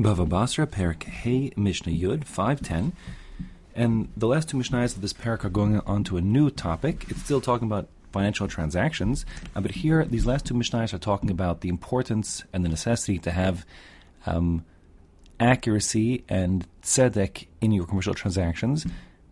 Bava Basra, Perik Hey Mishnah Yud, 510. And the last two Mishnahs of this parak are going on to a new topic. It's still talking about financial transactions, uh, but here these last two Mishnahs are talking about the importance and the necessity to have um, accuracy and tzedek in your commercial transactions,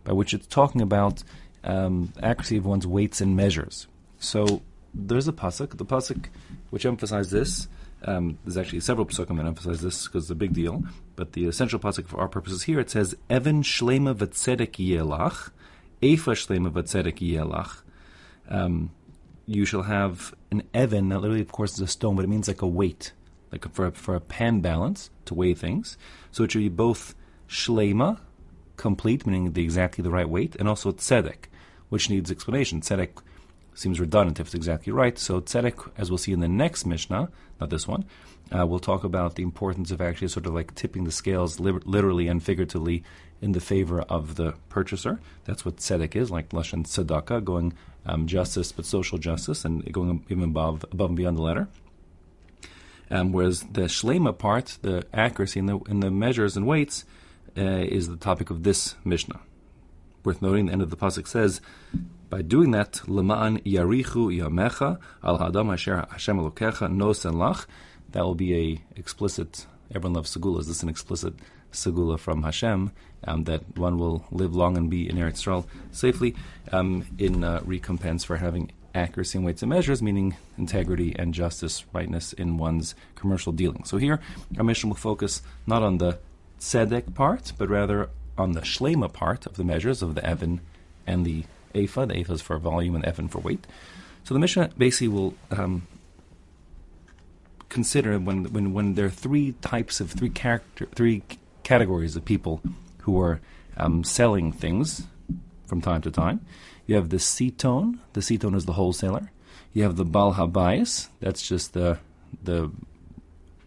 by which it's talking about um, accuracy of one's weights and measures. So there's a pasuk, the pasuk which emphasizes this. Um, there's actually several pasukim that emphasize this because it's a big deal. But the essential pasuk for our purposes here it says Evan shlema v'tzedek yelach, Efa shlema v'tzedek yelach. Um, you shall have an evan. That literally, of course, is a stone, but it means like a weight, like for a, for a pan balance to weigh things. So it should be both shlema, complete, meaning the exactly the right weight, and also tzedek, which needs explanation. Tzedek seems redundant if it's exactly right. So tzedek, as we'll see in the next Mishnah, not this one, uh, we'll talk about the importance of actually sort of like tipping the scales li- literally and figuratively in the favor of the purchaser. That's what tzedek is, like lashon tzedakah, going um, justice but social justice and going even above above and beyond the letter. Um, whereas the shlema part, the accuracy in the in the measures and weights, uh, is the topic of this Mishnah. Worth noting, the end of the pasuk says, by doing that, Lema'an Yarichu Yamecha Al Hadam Asher Hashem Elokecha Nosen Lach. That will be a explicit. Everyone loves segula. Is this an explicit segula from Hashem um, that one will live long and be in Eretz Yisrael safely um, in uh, recompense for having accuracy in weights and measures, meaning integrity and justice, rightness in one's commercial dealing. So here, our Mishnah will focus not on the tzedek part, but rather on the shlema part of the measures of the Evan and the The Ephah is for volume and Evan for weight. So the Mishnah basically will um, consider when, when, when there are three types of three character three categories of people who are um, selling things from time to time. You have the Siton. The Siton is the wholesaler. You have the Bal Habayis. That's just the the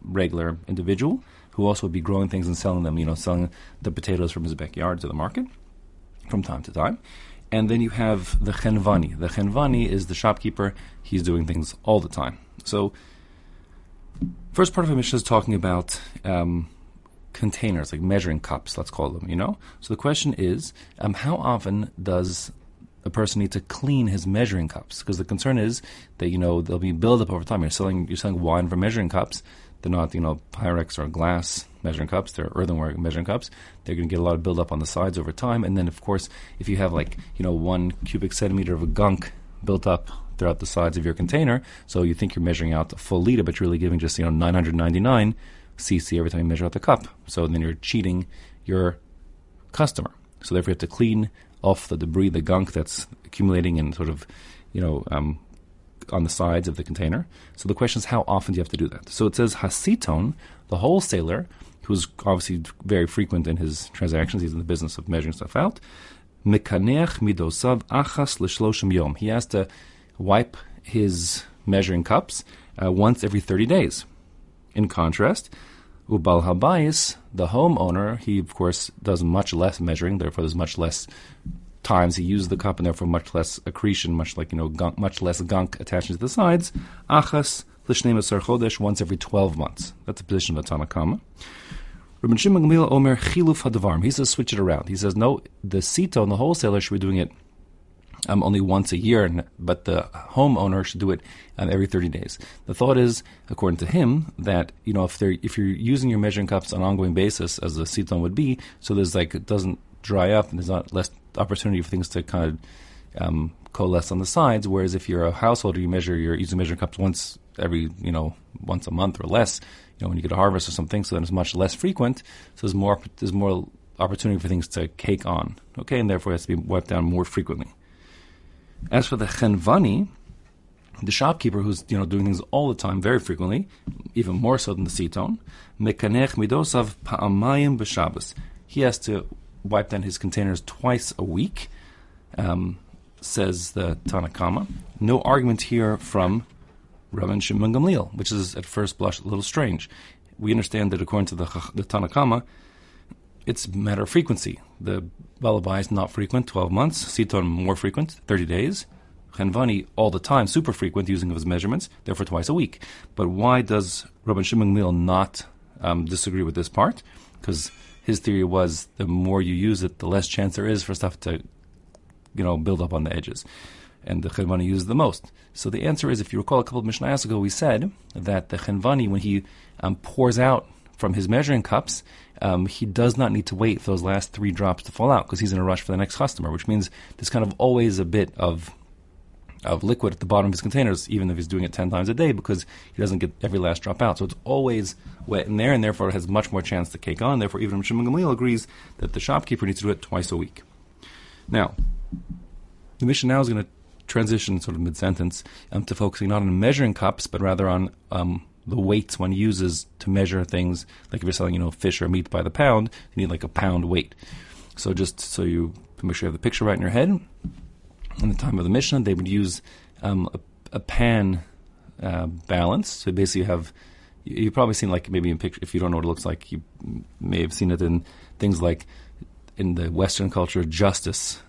regular individual who also would be growing things and selling them. You know, selling the potatoes from his backyard to the market from time to time. And then you have the Chenvani. The Chenvani is the shopkeeper. He's doing things all the time. So, first part of the Mishnah is talking about um, containers, like measuring cups, let's call them, you know? So the question is, um, how often does a person need to clean his measuring cups? Because the concern is that, you know, there'll be buildup over time. You're selling, you're selling wine for measuring cups. They're not, you know, Pyrex or glass measuring cups. They're earthenware measuring cups. They're going to get a lot of buildup on the sides over time. And then, of course, if you have like, you know, one cubic centimeter of a gunk built up throughout the sides of your container, so you think you're measuring out a full liter, but you're really giving just, you know, 999 cc every time you measure out the cup. So then you're cheating your customer. So therefore, you have to clean off the debris, the gunk that's accumulating and sort of, you know, um, on the sides of the container. So the question is, how often do you have to do that? So it says Hasiton, the wholesaler, who's obviously very frequent in his transactions, he's in the business of measuring stuff out. Mekanech midosav achas l'shloshim yom. He has to wipe his measuring cups uh, once every 30 days. In contrast, Ubal Habayis, the homeowner, he of course does much less measuring, therefore there's much less times he uses the cup and therefore much less accretion, much like you know gunk, much less gunk attached to the sides. Achas l'shnei masar chodesh once every twelve months. That's the position of the Tanna Kamma. Rabbi Shimon Gamliel Omer chiluf hadevarim. He says switch it around. He says no, the siton and the wholesaler should be doing it um, only once a year, but the homeowner should do it um, every 30 days. The thought is, according to him, that you know if they're if you're using your measuring cups on an ongoing basis, as the siton would be, so there's like it doesn't dry up and there's not less opportunity for things to kind of um, coalesce on the sides. Whereas if you're a householder, you measure your using measuring cups once every you know once a month or less. You know when you get a harvest or something, so then it's much less frequent. So there's more there's more opportunity for things to cake on. Okay, and therefore it has to be wiped down more frequently. As for the chenvani, the shopkeeper who's you know doing things all the time, very frequently, even more so than the siton, mekanech midosav pa'amayim b'shabbos. He has to wipe down his containers twice a week, um, says the Tanna Kamma. No argument here from Rabban Shimon Gamliel, which is at first blush a little strange. We understand that according to the, the Tanna Kamma, it's a matter of frequency. The Balabai is not frequent, 12 months. Siton more frequent, 30 days. Chenvani all the time, super frequent, using of his measurements, therefore twice a week. But why does Rabban Shimon Gamliel not um, disagree with this part because his theory was the more you use it, the less chance there is for stuff to, you know, build up on the edges. And the Chenvani uses the most. So the answer is, if you recall a couple of Mishnayos ago, we said that the Chenvani, when he um, pours out from his measuring cups, um, he does not need to wait for those last three drops to fall out because he's in a rush for the next customer, which means there's kind of always a bit of of liquid at the bottom of his containers, even if he's doing it 10 times a day, because he doesn't get every last drop out. So it's always wet in there, and therefore it has much more chance to cake on. Therefore, even Shimon Gamliel agrees that the shopkeeper needs to do it twice a week. Now, the Mishnah now is going to transition sort of mid sentence um, to focusing not on measuring cups, but rather on um, the weights one uses to measure things. Like if you're selling, you know, fish or meat by the pound, you need like a pound weight. So just so you make sure you have the picture right in your head. In the time of the Mishnah, they would use um, a, a, pan uh, balance. So basically, you have you've probably seen like maybe in picture. If you don't know what it looks like, you may have seen it in things like in the Western culture, justice.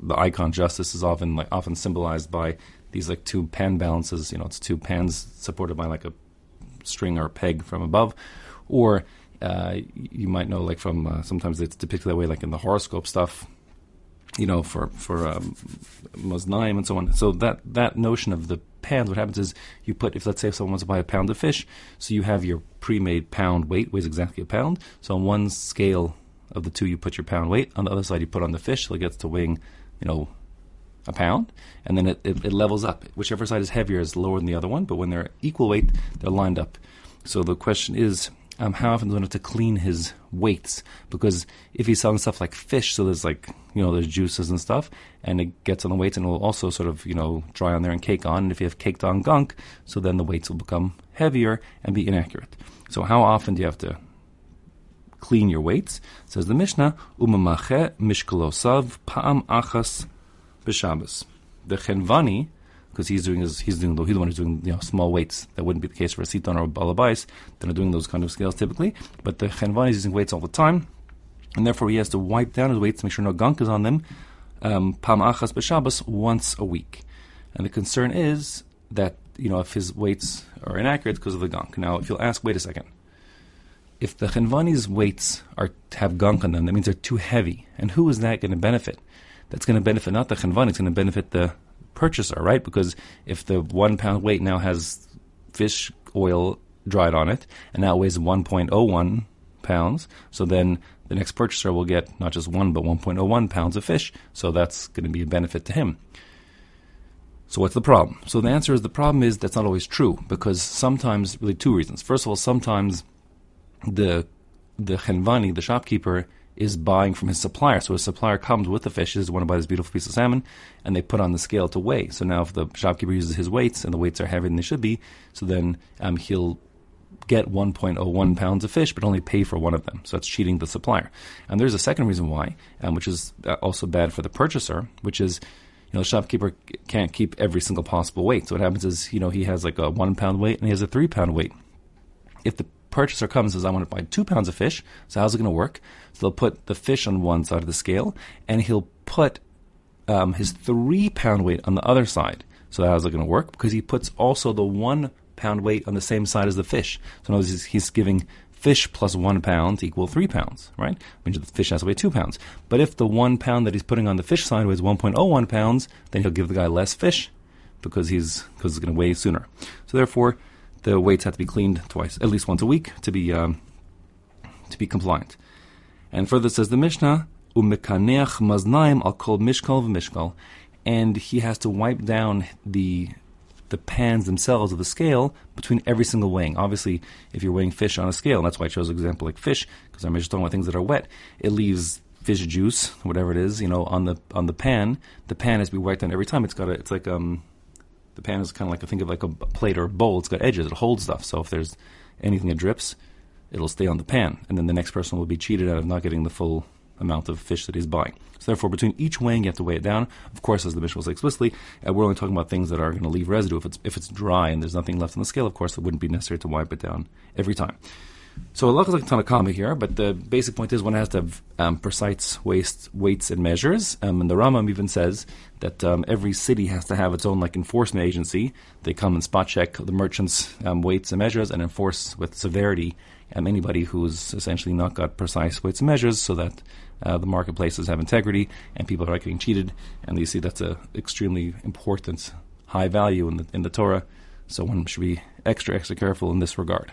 The icon justice is often like often symbolized by these like two pan balances. You know, it's two pans supported by like a string or a peg from above, or uh, you might know like from uh, sometimes it's depicted that way, like in the horoscope stuff. You know, for for um, Maznaim and so on. So that that notion of the pans, what happens is you put if let's say if someone wants to buy a pound of fish, so you have your pre-made pound weight weighs exactly a pound. So on one scale of the two, you put your pound weight. On the other side, you put on the fish, so it gets to weighing, you know, a pound, and then it, it, it, levels up. Whichever side is heavier is lower than the other one, but when they're equal weight, they're lined up. So the question is, um, how often does one have to clean his weights? Because if he's selling stuff like fish, so there's like you know there's juices and stuff, and it gets on the weights, and it will also sort of you know dry on there and cake on. And if you have caked on gunk, so then the weights will become heavier and be inaccurate. So how often do you have to clean your weights? Says the Mishnah, umamache mishkalosav pa'am achas b'Shabbos. The Chenvani, because he's doing his, he's doing the, he's the one who's doing you know small weights. That wouldn't be the case for a siton or a balabais. They're not doing those kind of scales typically. But the Chenvani is using weights all the time, and therefore he has to wipe down his weights to make sure no gunk is on them. Um, pam achas once a week, and the concern is that you know if his weights are inaccurate because of the gunk. Now, if you'll ask, wait a second. If the Chenvani's weights are have gunk on them, that means they're too heavy. And who is that going to benefit? that's going to benefit not the chenvan, it's going to benefit the purchaser, right? Because if the one pound weight now has fish oil dried on it and now weighs 1.01 pounds, so then the next purchaser will get not just one but 1.01 pounds of fish. So that's going to be a benefit to him. So what's the problem? So the answer is the problem is that's not always true because sometimes really two reasons. First of all, sometimes the the chenvani, the shopkeeper, is buying from his supplier. So his supplier comes with the fish, says, want to buy this beautiful piece of salmon, and they put on the scale to weigh. So now if the shopkeeper uses his weights and the weights are heavier than they should be, so then um, he'll get 1.01 pounds of fish, but only pay for one of them. So that's cheating the supplier. And there's a second reason why, um, which is uh, also bad for the purchaser, which is you know, the shopkeeper can't keep every single possible weight. So what happens is, you know, he has like a one pound weight and he has a three pound weight. If the purchaser comes and says, I want to buy two pounds of fish. So how's it going to work? So they'll put the fish on one side of the scale, and he'll put um, his three pound weight on the other side. So how's it going to work? Because he puts also the one pound weight on the same side as the fish. So in other words, he's giving fish plus one pound equal three pounds, right? Which the fish has to weigh two pounds. But if the one pound that he's putting on the fish side weighs 1.01 pounds, then he'll give the guy less fish because he's because it's going to weigh sooner. So therefore, the weights have to be cleaned twice, at least once a week, to be um, to be compliant. And further says the Mishnah, umekaneach maznaim al kol mishkal v'mishkal, and he has to wipe down the the pans themselves of the scale between every single weighing. Obviously, if you're weighing fish on a scale, and that's why I chose an example like fish, because I'm just talking about things that are wet, it leaves fish juice, whatever it is, you know, on the on the pan. The pan has to be wiped down every time. It's got a, it's like um the pan is kind of like I think of like a plate or a bowl. It's got edges. It holds stuff. So if there's anything that drips, it'll stay on the pan, and then the next person will be cheated out of not getting the full amount of fish that he's buying. So therefore, between each weighing, you have to weigh it down. Of course, as the Mishnah will say explicitly, uh, we're only talking about things that are going to leave residue. If it's if it's dry and there's nothing left on the scale, of course, it wouldn't be necessary to wipe it down every time. So halacha is like Tanna Kamma here, but the basic point is one has to have um, precise waste, weights and measures. Um, and the Rambam even says that um, every city has to have its own like enforcement agency. They come and spot check the merchants' um, weights and measures and enforce with severity um, anybody who's essentially not got precise weights and measures so that uh, the marketplaces have integrity and people are not getting cheated. And you see that's a extremely important high value in the, in the Torah. So one should be extra, extra careful in this regard.